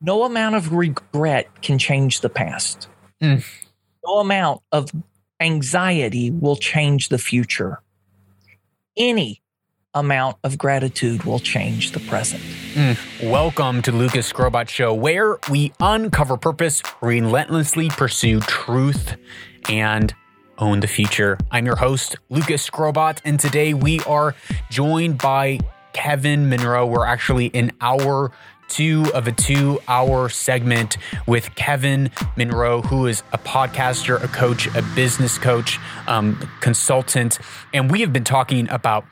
No amount of regret can change the past. Mm. No amount of anxiety will change the future. Any amount of gratitude will change the present. Welcome to Lucas Skrobot Show, where we uncover purpose, relentlessly pursue truth, and own the future. I'm your host, Lucas Skrobot, and today we are joined by Kevin Monroe. We're actually in hour two of a two hour segment with Kevin Monroe, who is a podcaster, a coach, a business coach, um, consultant. And we have been talking about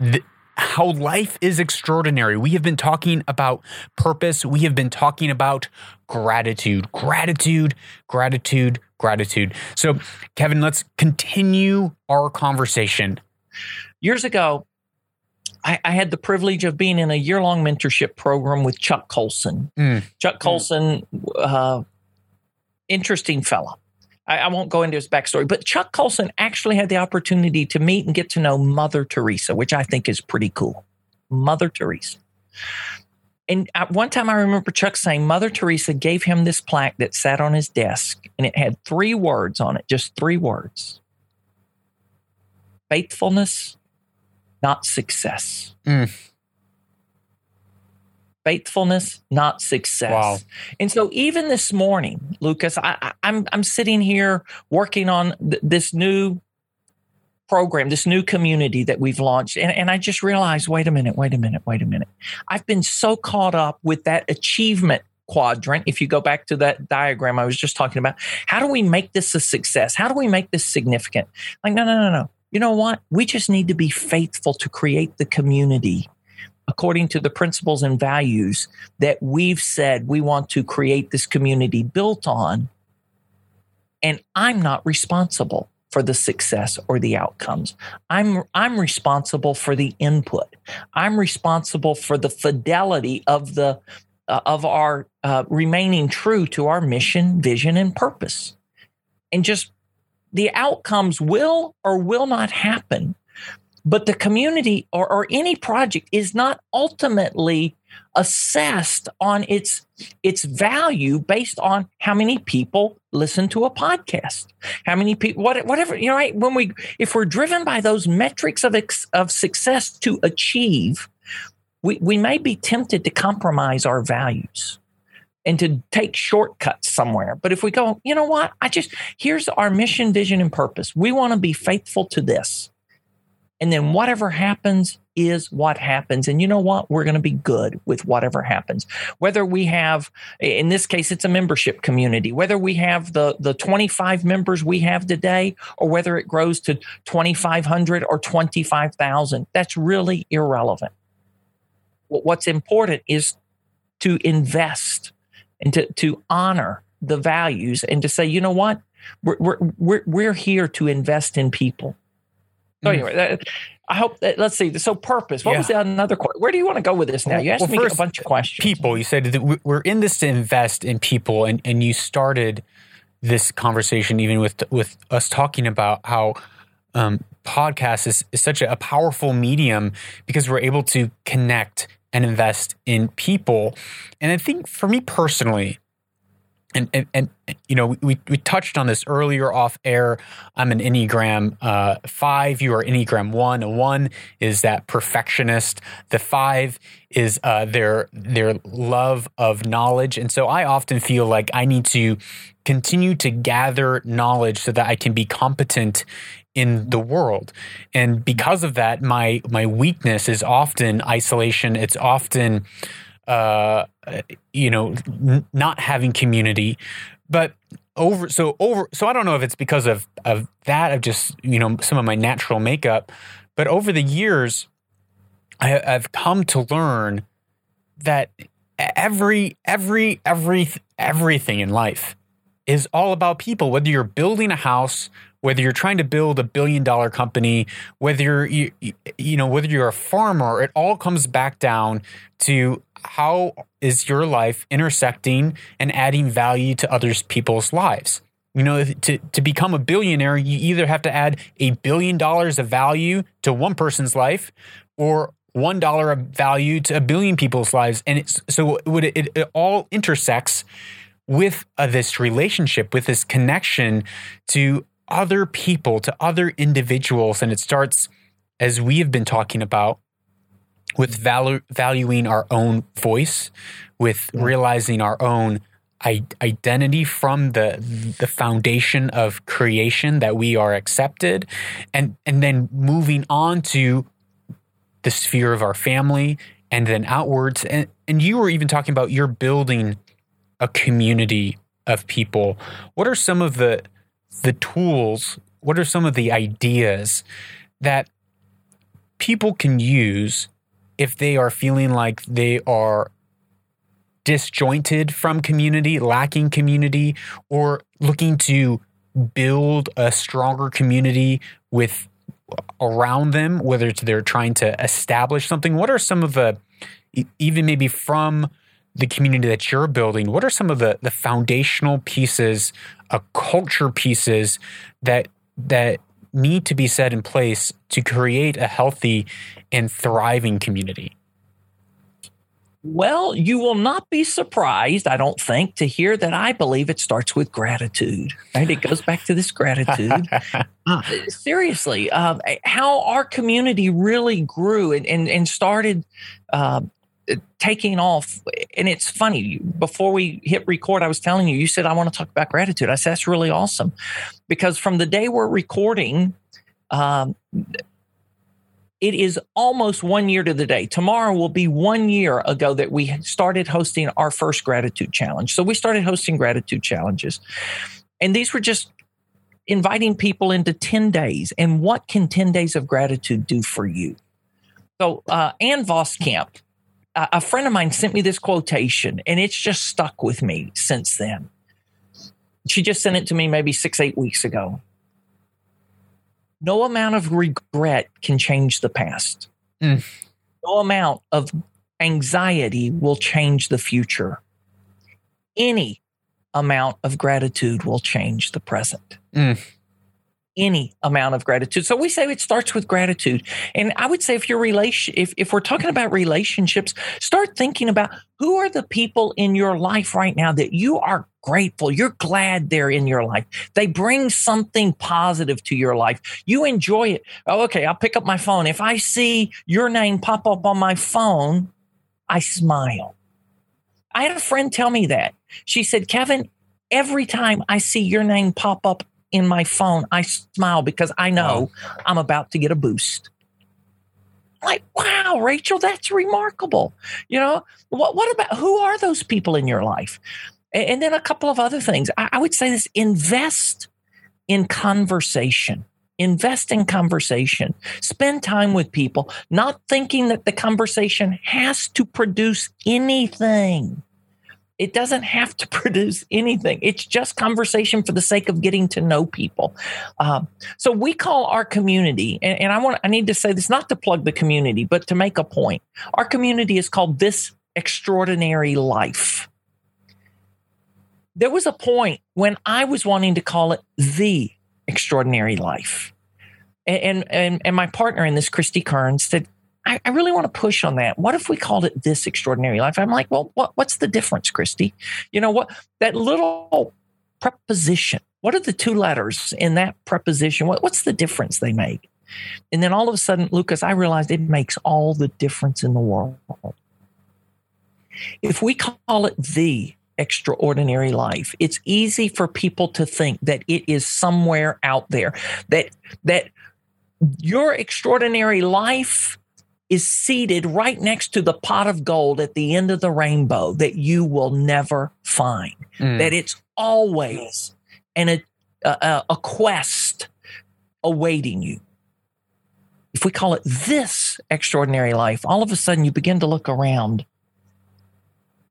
the, how life is extraordinary. We have been talking about purpose. We have been talking about gratitude, gratitude, gratitude, gratitude. So, Kevin, let's continue our conversation. Years ago, I, I had the privilege of being in a year long mentorship program with Chuck Colson. Mm. Chuck Colson, uh, interesting fella. I, I won't go into his backstory, but Chuck Colson actually had the opportunity to meet and get to know Mother Teresa, which I think is pretty cool. Mother Teresa. And at one time, I remember Chuck saying Mother Teresa gave him this plaque that sat on his desk, and it had three words on it, just three words faithfulness, not success. Mm. Faithfulness, not success. Wow. And so, even this morning, Lucas, I, I, I'm I'm sitting here working on th- this new program, this new community that we've launched, and, and I just realized, wait a minute, wait a minute, wait a minute. I've been so caught up with that achievement quadrant. If you go back to that diagram I was just talking about, how do we make this a success? How do we make this significant? Like, no, no, no, no. You know what? We just need to be faithful to create the community according to the principles and values that we've said we want to create this community built on. And I'm not responsible for the success or the outcomes. I'm I'm responsible for the input. I'm responsible for the fidelity of the uh, of our uh, remaining true to our mission, vision, and purpose. And just the outcomes will or will not happen. But the community or, or any project is not ultimately assessed on its its value based on how many people listen to a podcast how many people what, whatever you know right? When we if we're driven by those metrics of ex, of success to achieve we, we may be tempted to compromise our values and to take shortcuts somewhere but if we go you know what i just here's our mission vision and purpose we want to be faithful to this and then whatever happens is what happens. And you know what? We're going to be good with whatever happens. Whether we have, in this case, it's a membership community, whether we have the, the 25 members we have today, or whether it grows to 2,500 or 25,000, that's really irrelevant. What's important is to invest and to, to honor the values and to say, you know what? We're, we're, we're, we're here to invest in people. So Mm. anyway, that, I hope that let's see. So purpose. What Yeah. was that another? que- Where do you want to go with this now? You asked Well, me first, a bunch of questions. People, you said we're in this to invest in people, and, and you started this conversation even with with us talking about how um, podcast is, is such a, a powerful medium because we're able to connect and invest in people. And I think for me personally, and and, and you know we, we touched on this earlier off air. I'm an enneagram uh, five you are enneagram one. One is that perfectionist. The five is uh, their their love of knowledge. And so i often feel like i need to continue to gather knowledge so that i can be competent in the world. And because of that my my weakness is often isolation. It's often uh, you know, n- not having community, but over so over so I don't know if it's because of of that of just you know some of my natural makeup, but over the years, I, I've come to learn that every every every everything in life is all about people. Whether you're building a house, whether you're trying to build a billion dollar company, whether you're you, you know whether you're a farmer, it all comes back down to how is your life intersecting and adding value to others people's lives. You know, to, to become a billionaire, you either have to add a billion dollars of value to one person's life or one dollar of value to a billion people's lives, and it's so it, would it, it all intersects with uh, this relationship, with this connection to other people, to other individuals, and it starts as we have been talking about with value, valuing our own voice, with realizing our own identity from the the foundation of creation that we are accepted and and then moving on to the sphere of our family and then outwards. And and you were even talking about you're building a community of people. What are some of the the tools what are some of the ideas that people can use if they are feeling like they are disjointed from community, lacking community, or looking to build a stronger community with around them, whether it's they're trying to establish something. What are some of the even maybe from the community that you're building, what are some of the the foundational pieces, uh, culture pieces that that need to be set in place to create a healthy and thriving community? Well, you will not be surprised, I don't think, to hear that I believe it starts with gratitude. Right? It goes back to this gratitude. uh, seriously, uh, how our community really grew and, and, and started uh, taking off. And it's funny, before we hit record, I was telling you, you said, I want to talk about gratitude. I said, that's really awesome. Because from the day we're recording, um, it is almost one year to the day. Tomorrow will be one year ago that we started hosting our first gratitude challenge. So we started hosting gratitude challenges. And these were just inviting people into 10 days. And what can 10 days of gratitude do for you? So, uh, Ann Voskamp, a friend of mine sent me this quotation, and it's just stuck with me since then. She just sent it to me maybe six, eight weeks ago. No amount of regret can change the past. Mm. No amount of anxiety will change the future. Any amount of gratitude will change the present. Mm any amount of gratitude. So we say it starts with gratitude. And I would say if your relation if, if we're talking about relationships, start thinking about who are the people in your life right now that you are grateful. You're glad they're in your life. They bring something positive to your life. You enjoy it. Oh, okay, I'll pick up my phone. If I see your name pop up on my phone, I smile. I had a friend tell me that. She said, Kevin, every time I see your name pop up in my phone, I smile because I know wow. I'm about to get a boost. Like, wow, Rachel, that's remarkable. You know, what, what about who are those people in your life? And, and then a couple of other things. I, I would say this invest in conversation invest in conversation spend time with people not thinking that the conversation has to produce anything it doesn't have to produce anything. It's just conversation for the sake of getting to know people. Um, so we call our community, and, and I want I need to say this not to plug the community, but to make a point. Our community is called This Extraordinary Life. There was a point when I was wanting to call it the extraordinary life. And, and, and my partner in this, Christy Kearns, said, I, I, really want to push on that. What if we called it this extraordinary life? I'm like, well, what, what's the difference, Christy? You know what? That little preposition. What are the two letters in that preposition? What, what's the difference they make? And then all of a sudden, Lucas, I realized it makes all the difference in the world. If we call it the extraordinary life, it's easy for people to think that it is somewhere out there, that that your extraordinary life is seated right next to the pot of gold at the end of the rainbow that you will never find. Mm. That it's always an, a, a, a quest awaiting you. If we call it this extraordinary life, all of a sudden you begin to look around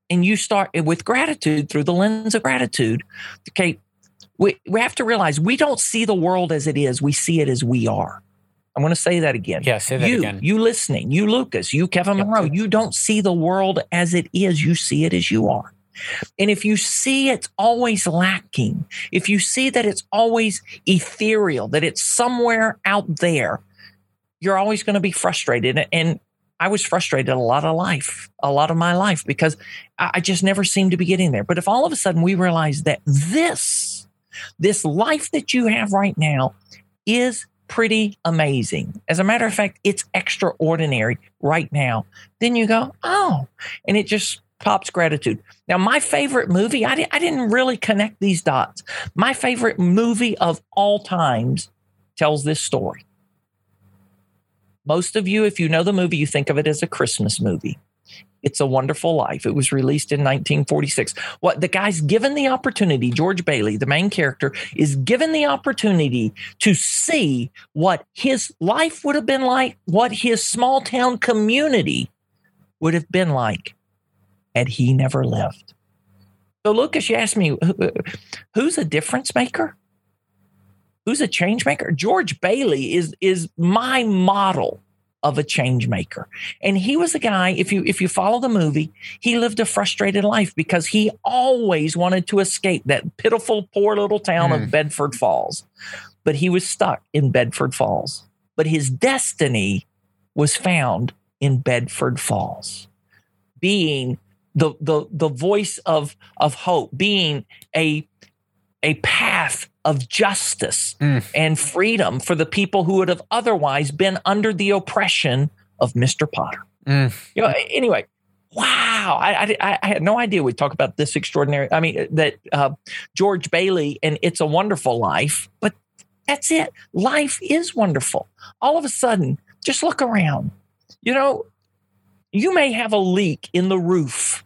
and you start with gratitude through the lens of gratitude. Okay, we, we have to realize we don't see the world as it is, we see it as we are. I'm going to say that again. Yeah, say that you, again. You listening, you Lucas, you Kevin yep. Monroe, you don't see the world as it is. You see it as you are. And if you see it's always lacking, if you see that it's always ethereal, that it's somewhere out there, you're always going to be frustrated. And I was frustrated a lot of life, a lot of my life, because I, I just never seemed to be getting there. But if all of a sudden we realize that this, this life that you have right now is pretty amazing. As a matter of fact, it's extraordinary right now. Then you go, oh, and it just pops gratitude. Now, my favorite movie, I, di- I didn't really connect these dots. My favorite movie of all times tells this story. Most of you, if you know the movie, you think of it as a Christmas movie. It's a Wonderful Life. It was released in 1946. What the guy's given the opportunity, George Bailey, the main character, is given the opportunity to see what his life would have been like, what his small town community would have been like had he never lived. So, Lucas, you asked me, who's a difference maker? Who's a change maker? George Bailey is is my model of a change maker. And he was a guy, if you if you follow the movie, he lived a frustrated life because he always wanted to escape that pitiful poor little town mm. of Bedford Falls. But he was stuck in Bedford Falls. But his destiny was found in Bedford Falls. Being the the the voice of of hope, being a a path of justice mm. and freedom for the people who would have otherwise been under the oppression of Mr. Potter. Mm. You know, anyway, wow, I, I, I, had no idea we'd talk about this extraordinary. I mean, that uh, George Bailey and It's a Wonderful Life, but that's it. Life is wonderful. All of a sudden, just look around. You know, you may have a leak in the roof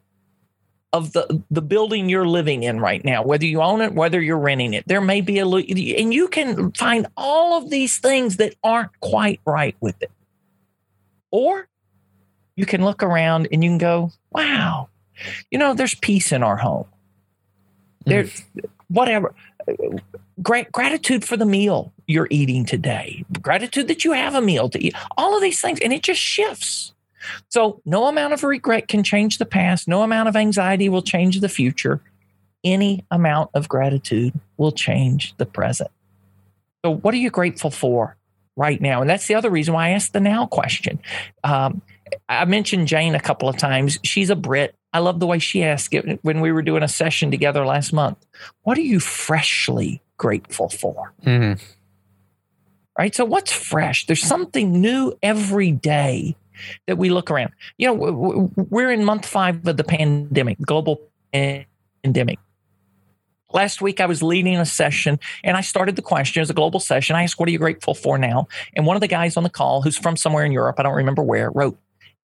of the the building you're living in right now, whether you own it, whether you're renting it. There may be a and you can find all of these things that aren't quite right with it. Or you can look around and you can go, "Wow, you know, there's peace in our home. There's mm. whatever." Great gratitude for the meal you're eating today. Gratitude that you have a meal to eat. All of these things, and it just shifts. So, no amount of regret can change the past. No amount of anxiety will change the future. Any amount of gratitude will change the present. So, what are you grateful for right now? And that's the other reason why I asked the now question. Um, I mentioned Jane a couple of times. She's a Brit. I love the way she asked it when we were doing a session together last month. What are you freshly grateful for? Mm-hmm. Right. So, what's fresh? There's something new every day that we look around. You know, we're in month five of the pandemic, global pandemic. Last week, I was leading a session and I started the question as a global session. I asked, What are you grateful for now? And one of the guys on the call, who's from somewhere in Europe, I don't remember where, wrote,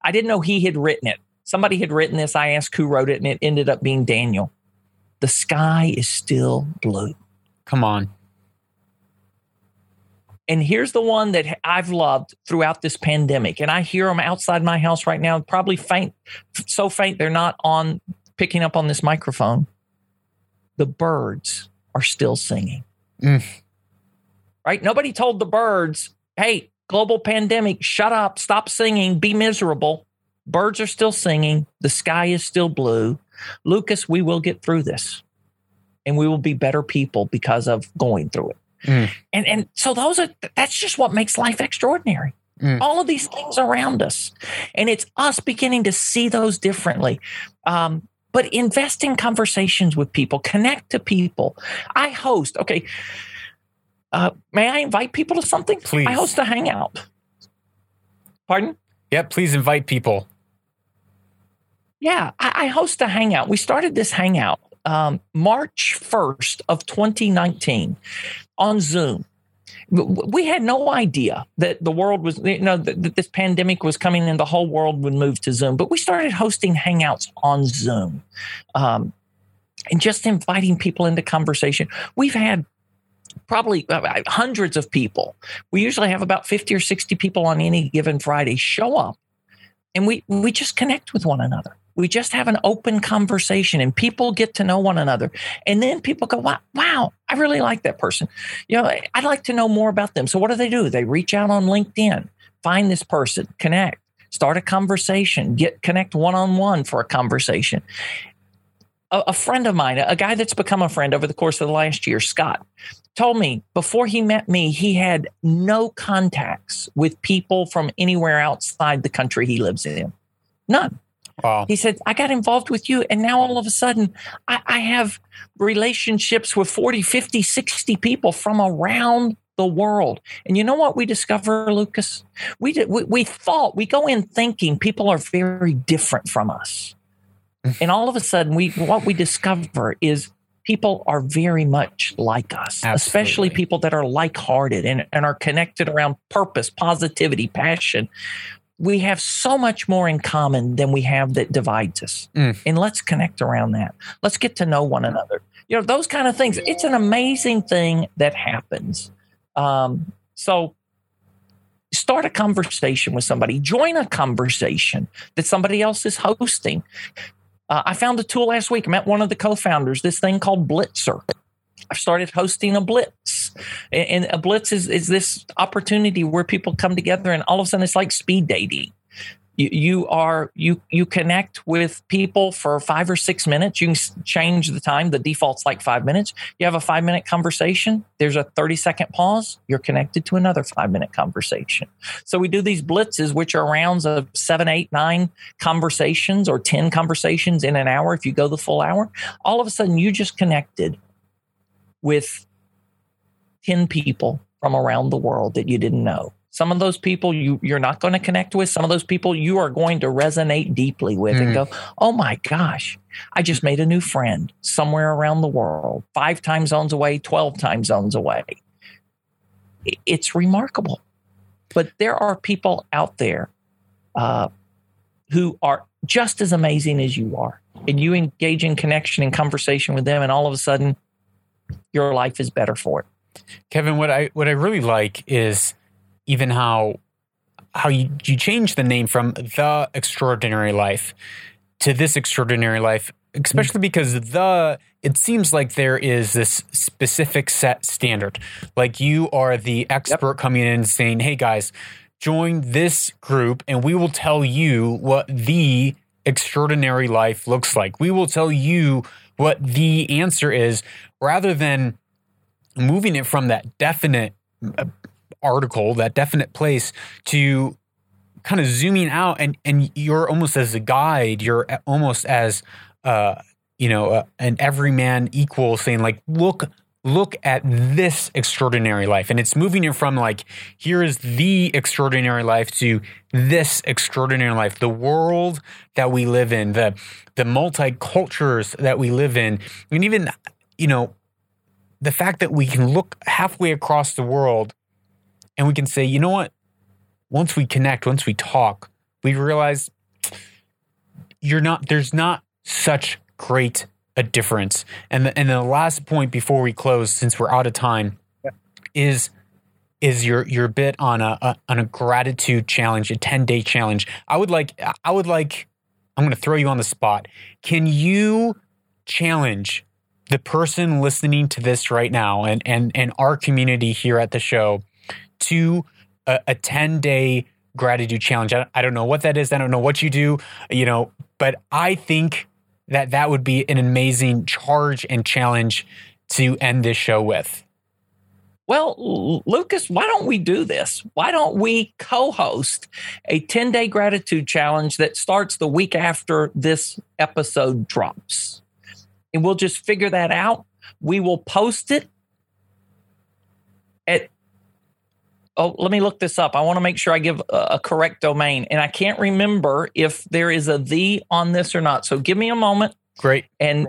I didn't know he had written it. Somebody had written this. I asked who wrote it, and it ended up being Daniel. The sky is still blue. Come on. And here's the one that I've loved throughout this pandemic. And I hear them outside my house right now, probably faint, so faint they're not on picking up on this microphone. The birds are still singing. Mm. Right? Nobody told the birds, hey, global pandemic, shut up, stop singing, be miserable. Birds are still singing. The sky is still blue. Lucas, we will get through this and we will be better people because of going through it. Mm. And and so those are that's just what makes life extraordinary. Mm. All of these things around us, and it's us beginning to see those differently. Um, but invest in conversations with people, connect to people. I host. Okay, uh, may I invite people to something? Please. I host a hangout. Pardon? Yeah, please invite people. Yeah, I, I host a hangout. We started this hangout um, March 1st of 2019 on Zoom. We had no idea that the world was, you know, that this pandemic was coming and the whole world would move to Zoom. But we started hosting Hangouts on Zoom um, and just inviting people into conversation. We've had probably uh, hundreds of people. We usually have about 50 or 60 people on any given Friday show up and we, we just connect with one another we just have an open conversation and people get to know one another. And then people go wow, wow i really like that person. You know i'd like to know more about them. So what do they do? They reach out on linkedin find this person connect start a conversation get connect one-on-one for a conversation. A, a friend of mine, a guy that's become a friend over the course of the last year, Scott, told me before he met me, he had no contacts with people from anywhere outside the country he lives in. None. Wow. He said, I got involved with you. And now all of a sudden, I, I, have relationships with 40, 50, 60 people from around the world. And you know what we discover, Lucas? We, did, we, we thought, we go in thinking people are very different from us. and all of a sudden, we what we discover is people are very much like us, Absolutely. especially people that are like hearted and, and are connected around purpose, positivity, passion. We have so much more in common than we have that divides us. Mm. And let's connect around that. Let's get to know one another. You know, those kind of things. It's an amazing thing that happens. Um, so start a conversation with somebody, join a conversation that somebody else is hosting. Uh, I found a tool last week. I met one of the co-founders. This thing called Blitzer. I started hosting a blitz, and a blitz is is this opportunity where people come together, and all of a sudden it's like speed dating. You, you are you you connect with people for five or six minutes. You can change the time. The default's like five minutes. You have a five minute conversation. There's a 30 second pause. You're connected to another five minute conversation. So we do these blitzes which are rounds of seven eight nine conversations or 10 conversations in an hour if you go the full hour. All of a sudden you just connected with 10 people from around the world that you didn't know some of those people you you're not going to connect with. Some of those people you are going to resonate deeply with mm. and go, "Oh my gosh, I just made a new friend somewhere around the world, 5 time zones away, 12 time zones away." It's remarkable. But there are people out there uh, who are just as amazing as you are. And you engage in connection and conversation with them, and all of a sudden, your life is better for it. Kevin, what I what I really like is even how how you, you change the name from the extraordinary life to this extraordinary life especially mm. because the it seems like there is this specific set standard like you are the expert yep. coming in and saying hey guys join this group and we will tell you what the extraordinary life looks like we will tell you what the answer is rather than moving it from that definite uh, article, that definite place to kind of zooming out and and you're almost as a guide, you're almost as uh you know, uh, an everyman equal saying like look look at this extraordinary life and it's moving you from like here is the extraordinary life to this extraordinary life the world that we live in the the multicultures that we live in and even you know the fact that we can look halfway across the world and we can say, you know what? Once we connect, once we talk, we realize you're not, there's not such great a difference. And the, and the last point before we close, since we're out of time, yeah. is is your your bit on a, a, on a gratitude challenge, a 10 day challenge. I would like I would like I'm going to throw you on the spot. Can you challenge the person listening to this right now and and and our community here at the show to a, a 10 day gratitude challenge. I, I don't know what that is. I don't know what you do, you know, but I think that that would be an amazing charge and challenge to end this show with. Well, Lucas, why don't we do this? Why don't we co host a 10 day gratitude challenge that starts the week after this episode drops? And we'll just figure that out. We will post it at oh, let me look this up. I want to make sure I give a, a, correct domain. And I can't remember if there is a the on this or not. So give me a moment. Great. And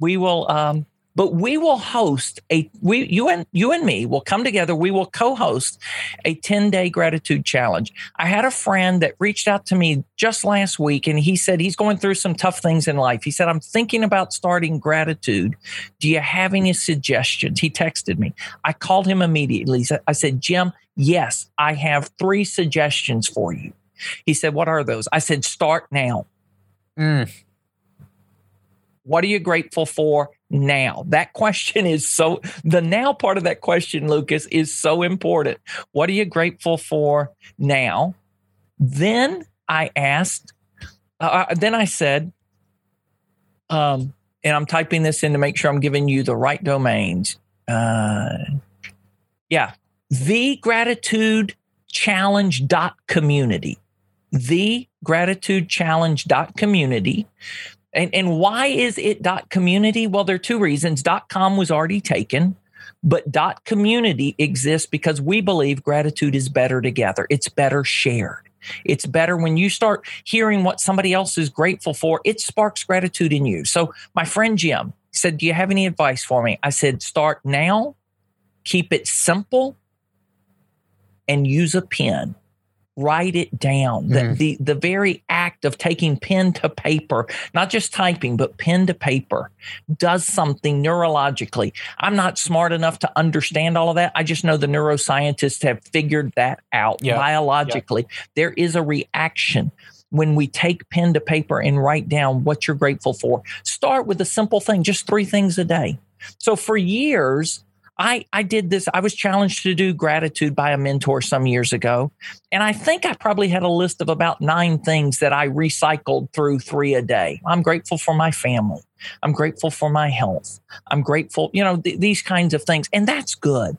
we will um, but we will host a we you and you and me will come together we will co-host a 10-day gratitude challenge i had a friend that reached out to me just last week and he said he's going through some tough things in life he said i'm thinking about starting gratitude do you have any suggestions he texted me i called him immediately i said jim yes i have three suggestions for you he said what are those i said start now mm. what are you grateful for now? That question is so, the now part of that question, Lucas, is so important. What are you grateful for now? Then I asked, uh, uh then I said, um, and I'm typing this in to make sure I'm giving you the right domains. Uh, yeah, the gratitude challenge dot community. The gratitude challenge dot community. And, and why is it dot community? Well, there are two reasons. Dot com was already taken, but dot community exists because we believe gratitude is better together. It's better shared. It's better when you start hearing what somebody else is grateful for, it sparks gratitude in you. So, my friend Jim said, Do you have any advice for me? I said, Start now, keep it simple, and use a pen write it down. The, mm. the, the very act of taking pen to paper, not just typing, but pen to paper, does something neurologically. I'm not smart enough to understand all of that. I just know the neuroscientists have figured that out yep. biologically. Yep. There is a reaction when we take pen to paper and write down what you're grateful for. Start with a simple thing, just three things a day. So for years, I, I did this. I was challenged to do gratitude by a mentor some years ago. And I think I probably had a list of about nine things that I recycled through three a day. I'm grateful for my family. I'm grateful for my health. I'm grateful, you know, th- these kinds of things. And that's good.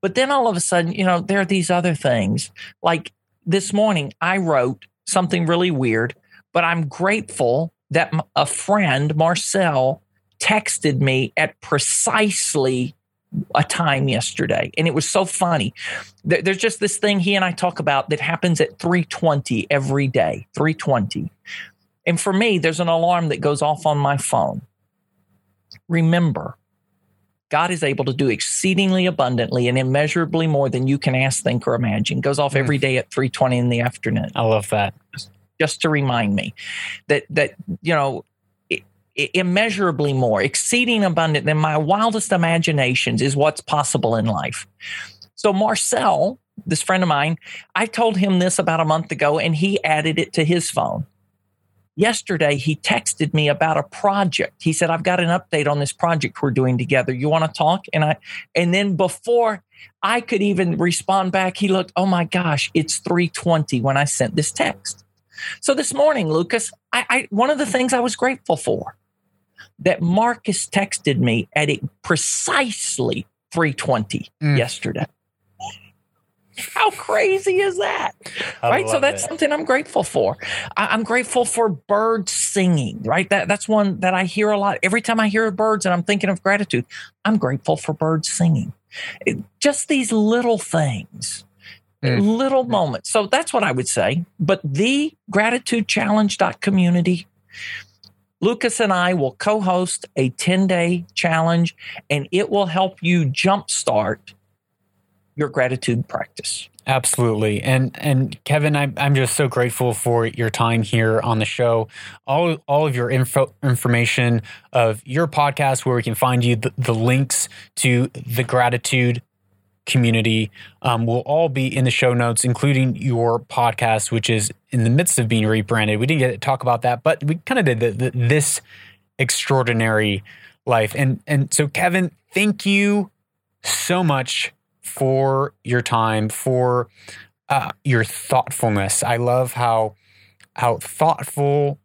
But then all of a sudden, you know, there are these other things. Like this morning, I wrote something really weird, but I'm grateful that a friend, Marcel, texted me at precisely a time yesterday. And it was so funny. There's just this thing he and i talk about that happens at 3.20 every day 3.20 and for me there's an alarm that goes off on my phone. Remember god is able to do exceedingly abundantly and immeasurably more than you can ask think or imagine. Goes off every mm. day at 3.20 in the afternoon. I love that. Just to remind me that that you know immeasurably more, exceeding abundant than my wildest imaginations is what's possible in life. So, Marcel, this friend of mine, I told him this about a month ago and he added it to his phone. Yesterday, he texted me about a project. He said, I've got an update on this project we're doing together. You want to talk? And I, and then before I could even respond back, he looked, oh my gosh, it's 320 when I sent this text. So this morning, Lucas, I, I one of the things I was grateful for that Marcus texted me at precisely 320 mm. yesterday. How crazy is that? I right. So that's it. something I'm grateful for. I, am grateful for birds singing, right? That that's one that I hear a lot. Every time I hear birds and I'm thinking of gratitude, I'm grateful for birds singing. It, just these little things. Mm. Little moments. So that's what I would say. But the gratitude challenge community Lucas and I will co host a 10 day challenge, and it will help you jumpstart your gratitude practice. Absolutely. And and Kevin, I'm I'm just so grateful for your time here on the show. All all of your info information of your podcast where we can find you the, the links to the gratitude community um, will all be in the show notes, including your podcast, which is in the midst of being rebranded. We didn't get to talk about that, but we kind of did the, the, this extraordinary life. And and so, Kevin, thank you so much for your time, for uh, your thoughtfulness. I love how how thoughtful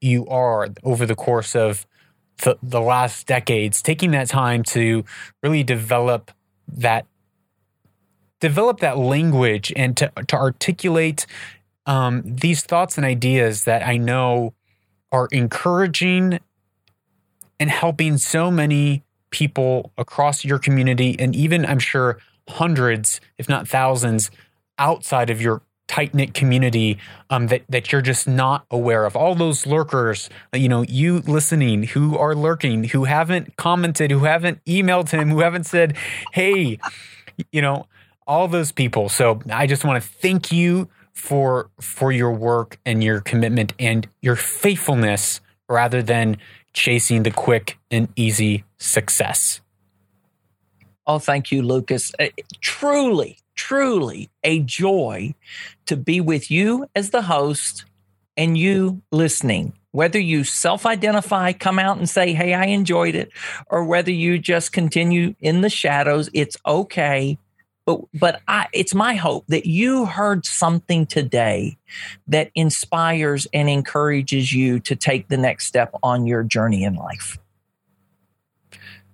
you are over the course of the, the last decades, taking that time to really develop that develop that language and to, to articulate um, these thoughts and ideas that I know are encouraging and helping so many people across your community, and even I'm sure hundreds, if not thousands, outside of your tight knit community um, that that you're just not aware of. All those lurkers, you know, you listening who are lurking, who haven't commented, who haven't emailed him, who haven't said, "Hey," you know, all those people. So I just want to thank you for for your work and your commitment and your faithfulness rather than chasing the quick and easy success. Oh, thank you, Lucas. Uh, truly, truly a joy to be with you as the host and you listening. Whether you self identify, come out and say, Hey, I enjoyed it, or whether you just continue in the shadows, it's okay But I, it's my hope that you heard something today that inspires and encourages you to take the next step on your journey in life.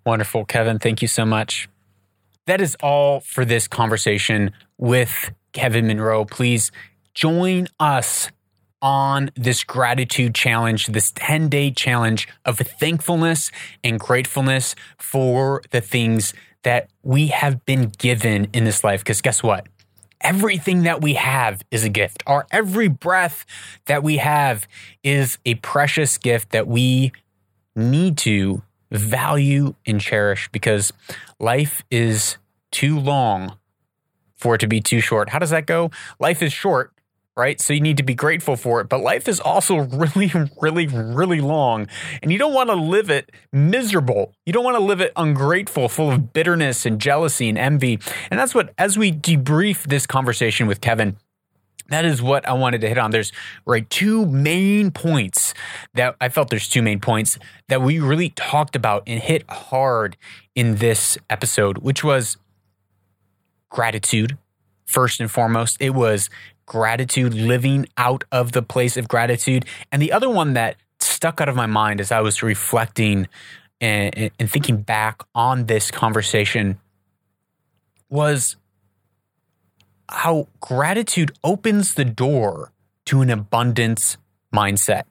Wonderful, Kevin. Thank you so much. That is all for this conversation with Kevin Monroe. Please join us on this gratitude challenge, this 10 day challenge of thankfulness and gratefulness for the things that we have been given in this life. Because guess what? Everything that we have is a gift. Our every breath that we have is a precious gift that we need to value and cherish because life is too long for it to be too short. How does that go? Life is short, right? So you need to be grateful for it. But life is also really, really, really long. And you don't want to live it miserable. You don't want to live it ungrateful, full of bitterness and jealousy and envy. And that's what, as we debrief this conversation with Kevin, that is what I wanted to hit on. There's right two main points that I felt there's two main points that we really talked about and hit hard in this episode, which was gratitude first and foremost. It was gratitude, living out of the place of gratitude. And the other one that stuck out of my mind as I was reflecting and, and thinking back on this conversation was how gratitude opens the door to an abundance mindset.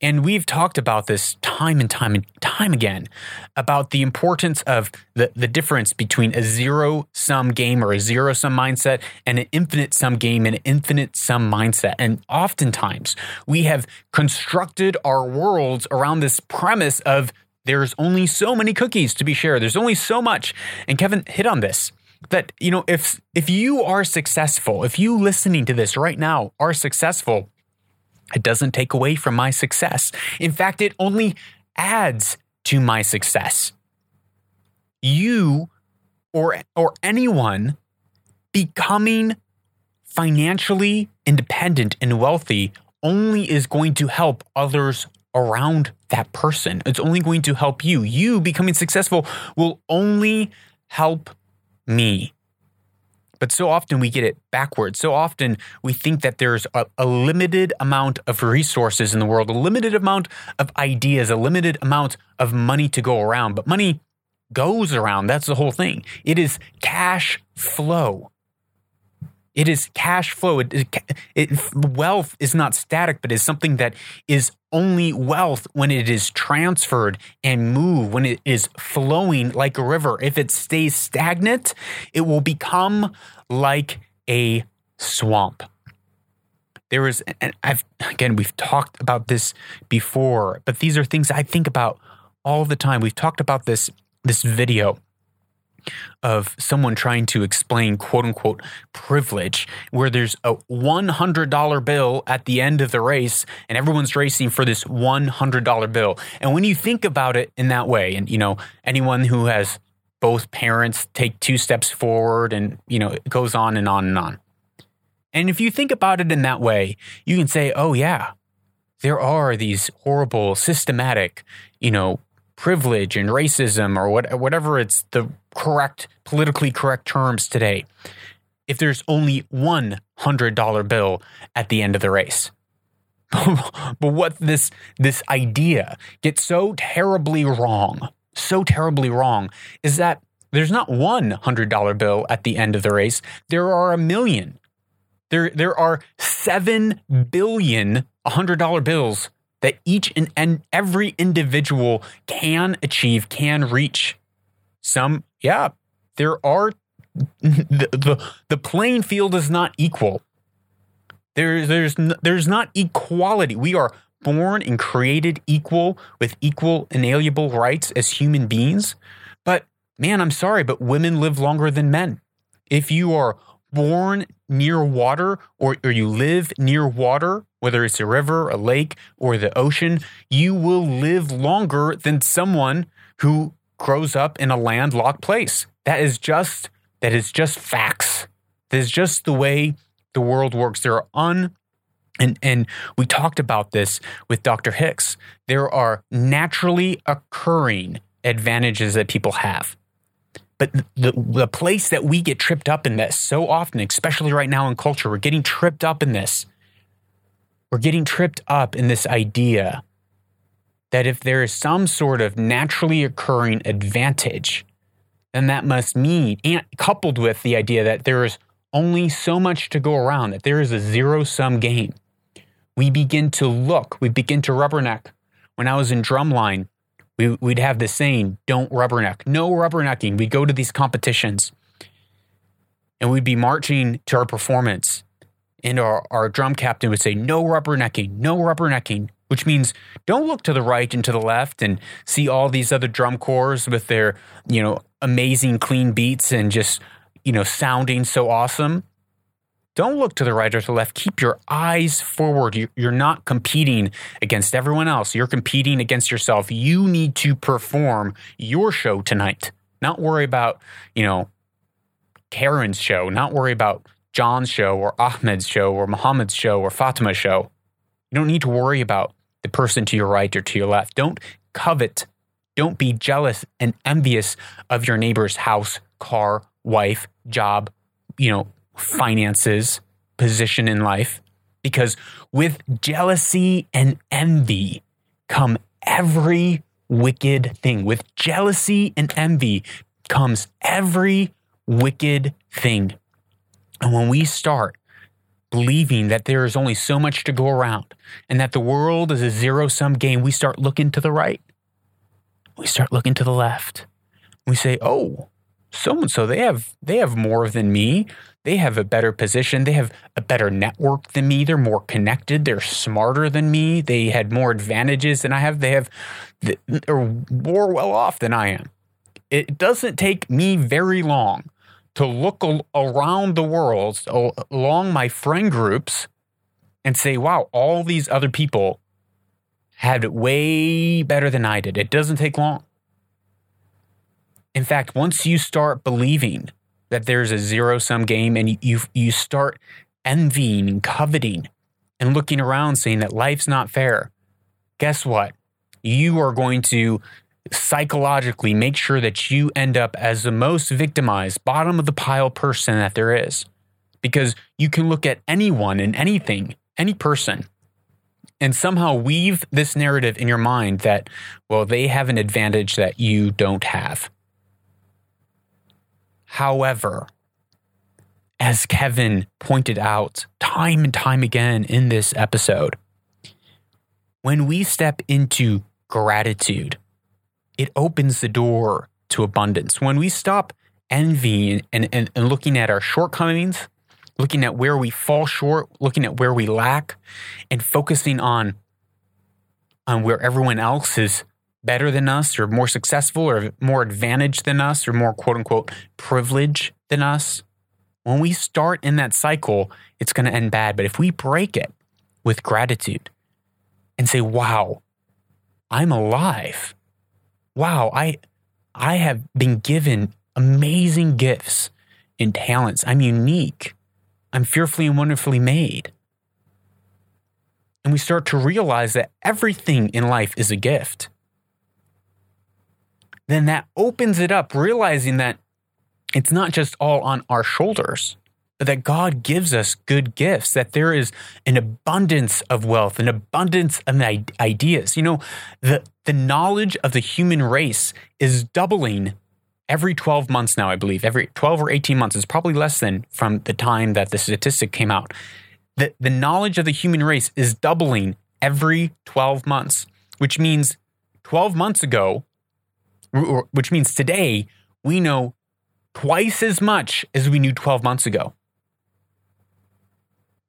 And we've talked about this time and time and time again about the importance of the, the difference between a zero sum game or a zero sum mindset and an infinite sum game and an infinite sum mindset. And oftentimes we have constructed our worlds around this premise of there's only so many cookies to be shared. There's only so much. And Kevin hit on this that you know if if you are successful, if you listening to this right now are successful, it doesn't take away from my success. In fact, it only adds to my success. You or, or anyone becoming financially independent and wealthy only is going to help others around that person. It's only going to help you. You becoming successful will only help me. But so often we get it backwards. So often we think that there's a, a, limited amount of resources in the world, a limited amount of ideas, a limited amount of money to go around. But money goes around. That's the whole thing. It is cash flow. It is cash flow. It, it, wealth is not static, but is something that is only wealth when it is transferred and moved, when it is flowing like a river. If it stays stagnant, it will become like a swamp. There is, and I've again, we've talked about this before, but these are things I think about all the time. We've talked about this this video of someone trying to explain quote unquote privilege, where there's a $100 bill at the end of the race and everyone's racing for this $100 bill. And when you think about it in that way, and you know, anyone who has both parents take two steps forward and, you know, it goes on and on and on. And if you think about it in that way, you can say, oh, yeah, there are these horrible, systematic, you know, privilege and racism or what, whatever it's the correct, politically correct terms today, if there's only one hundred dollar bill at the end of the race. but what this this idea gets so terribly wrong, so terribly wrong, is that there's not one hundred dollar bill at the end of the race. There are a million. There there are 7 billion $100 bills that each and every individual can achieve, can reach. Some, yeah, there are the, the, the playing field is not equal. There, there's there's not equality. We are born and created equal with equal inalienable rights as human beings. But man, I'm sorry, but women live longer than men. If you are born near water or, or you live near water, whether it's a river, a lake, or the ocean, you will live longer than someone who grows up in a landlocked place. That is just that is just facts. That is just the way the world works. There are un and and we talked about this with Dr. Hicks. There are naturally occurring advantages that people have. But the, the place that we get tripped up in this so often, especially right now in culture, we're getting tripped up in this. We're getting tripped up in this idea that if there is some sort of naturally occurring advantage, then that must mean, and coupled with the idea that there is only so much to go around, that there is a zero sum game, we begin to look, we begin to rubberneck. When I was in drumline, we, would have this saying, don't rubberneck, no rubbernecking. We'd go to these competitions and we'd be marching to our performance. And our, our drum captain would say, no rubbernecking, no rubbernecking, which means don't look to the right and to the left and see all these other drum corps with their, you know, amazing clean beats and just, you know, sounding so awesome. Don't look to the right or to the left. Keep your eyes forward. You're not competing against everyone else. You're competing against yourself. You need to perform your show tonight. Not worry about, you know, Karen's show, not worry about John's show or Ahmed's show or Muhammad's show or Fatima's show. You don't need to worry about the person to your right or to your left. Don't covet. Don't be jealous and envious of your neighbor's house, car, wife, job, you know, finances, position in life. Because with jealousy and envy come every wicked thing. With jealousy and envy comes every wicked thing. And when we start believing that there is only so much to go around and that the world is a zero sum game, we start looking to the right. We start looking to the left. We say, oh, so and so they have they have more than me they have a better position. They have a better network than me. They're more connected. They're smarter than me. They had more advantages than I have. They have, they're more well off than I am. It doesn't take me very long to look around the world, along my friend groups, and say, wow, all these other people had it way better than I did. It doesn't take long. In fact, once you start believing that there's a zero sum game and you you start envying and coveting and looking around saying that life's not fair. Guess what? You are going to psychologically make sure that you end up as the most victimized, bottom of the pile person that there is. Because you can look at anyone and anything, any person, and somehow weave this narrative in your mind that, well, they have an advantage that you don't have. However, as Kevin pointed out time and time again in this episode, when we step into gratitude, it opens the door to abundance. When we stop envying and, and, and looking at our shortcomings, looking at where we fall short, looking at where we lack, and focusing on, on where everyone else is better than us or more successful or more advantaged than us or more quote unquote privilege than us, when we start in that cycle, it's going to end bad. But if we break it with gratitude and say, wow, I'm alive. Wow, I, I have been given amazing gifts and talents. I'm unique. I'm fearfully and wonderfully made. And we start to realize that everything in life is a gift then that opens it up, realizing that it's not just all on our shoulders, that God gives us good gifts, that there is an abundance of wealth, an abundance of ideas. You know, the, the knowledge of the human race is doubling every 12 months now, I believe. Every 12 or 18 months. It's probably less than from the time that the statistic came out. The, the knowledge of the human race is doubling every 12 months, which means 12 months ago, which means today we know twice as much as we knew 12 months ago.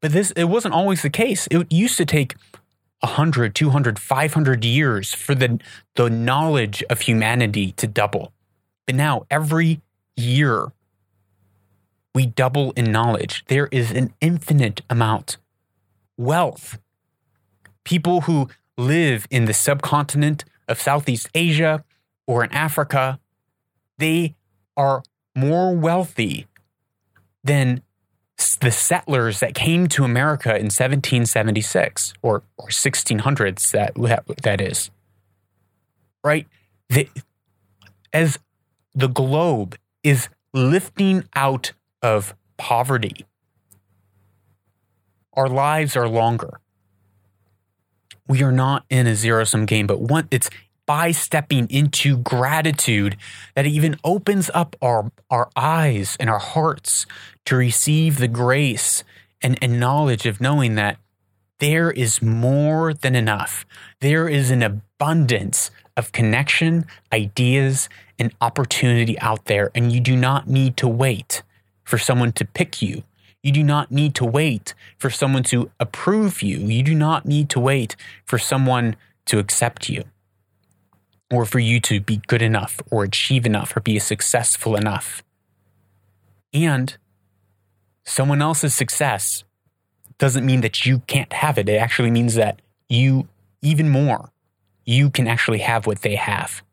But this it wasn't always the case. It used to take 100, 200, 500 years for the the knowledge of humanity to double. But now every year we double in knowledge. There is an infinite amount. Wealth. People who live in the subcontinent of Southeast Asia, or in Africa, they are more wealthy than the settlers that came to America in 1776 or, or 1600s that, that, that is. Right? The, as the globe is lifting out of poverty. Our lives are longer. We are not in a zero sum game, but one, it's by stepping into gratitude that even opens up our, our eyes and our hearts to receive the grace and, and knowledge of knowing that there is more than enough. There is an abundance of connection, ideas, and opportunity out there, and you do not need to wait for someone to pick you. You do not need to wait for someone to approve you. You do not need to wait for someone to accept you or for you to be good enough or achieve enough or be successful enough. And someone else's success doesn't mean that you can't have it. It actually means that you, even more, you can actually have what they have.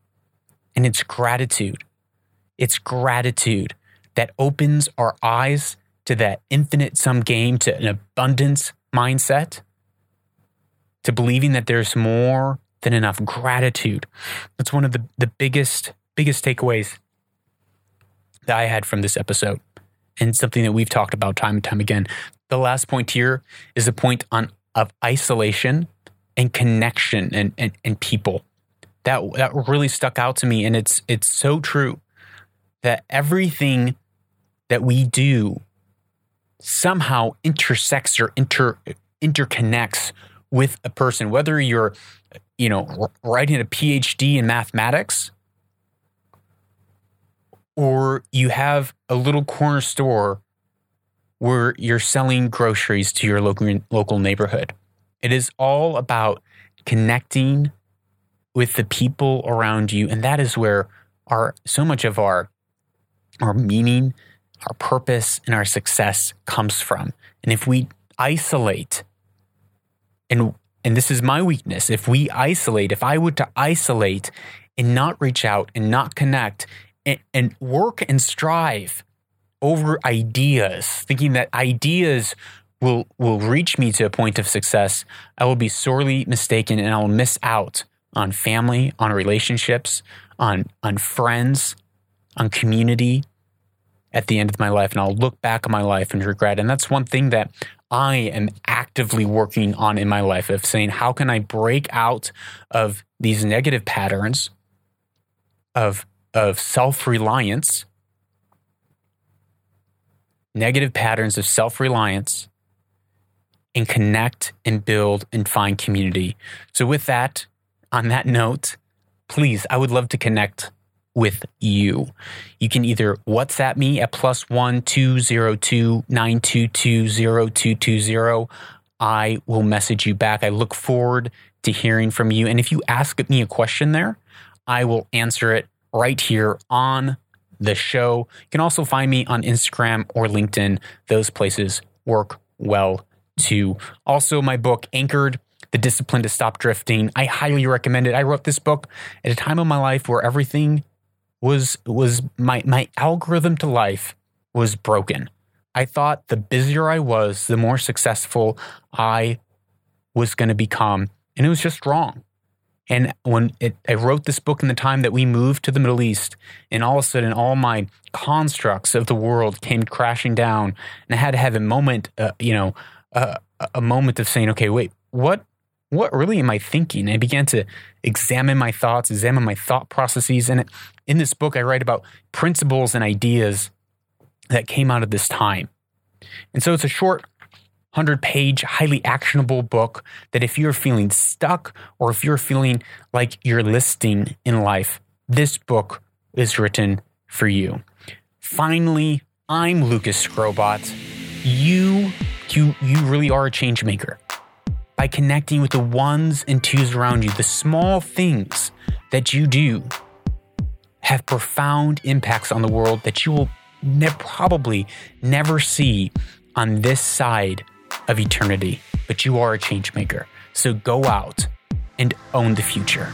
And it's gratitude. It's gratitude that opens our eyes to that infinite sum game, to an abundance mindset, to believing that there's more than enough gratitude. That's one of the, the biggest, biggest takeaways that I had from this episode and something that we've talked about time and time again. The last point here is a point on of isolation and connection and, and, and people. That that really stuck out to me. And it's it's so true that everything that we do somehow intersects or inter interconnects with a person, whether you're, you know, writing a PhD in mathematics or you have a little corner store where you're selling groceries to your local local neighborhood. It is all about connecting with the people around you and that is where our so much of our our meaning, our purpose and our success comes from. And if we isolate and and this is my weakness, if we isolate, if I were to isolate and not reach out and not connect and, and work and strive over ideas, thinking that ideas will will reach me to a point of success, I will be sorely mistaken and I will miss out on family, on relationships, on on friends, on community at the end of my life and I'll look back on my life and regret. And that's one thing that I am actively working on in my life of saying how can I break out of these negative patterns of of self-reliance negative patterns of self reliance and connect and build and find community. So, with that, on that note, please, I would love to connect with you. You can either WhatsApp me at plus one two zero two nine two two zero two two zero. I will message you back. I look forward to hearing from you. And if you ask me a question there, I will answer it right here on the show. You can also find me on Instagram or LinkedIn. Those places work well too. Also, my book, Anchored The Discipline to Stop Drifting. I highly recommend it. I wrote this book at a time of my life where everything was was my my algorithm to life was broken. I thought the busier I was, the more successful I was going to become, and it was just wrong. And when it, I wrote this book in the time that we moved to the Middle East, and all of a sudden, all my constructs of the world came crashing down, and I had to have a moment, uh, you know, uh, a moment of saying, "Okay, wait, what, what really am I thinking?" And I began to examine my thoughts, examine my thought processes, and in this book, I write about principles and ideas that came out of this time. And so it's a short 100 page, highly actionable book that if you're feeling stuck or if you're feeling like you're listing in life, this book is written for you. Finally, I'm Lucas Skrobot. You, you, you really are a change maker. By connecting with the ones and twos around you, the small things that you do have profound impacts on the world that you will ne- probably never see on this side of eternity, but you are a change maker. So go out and own the future.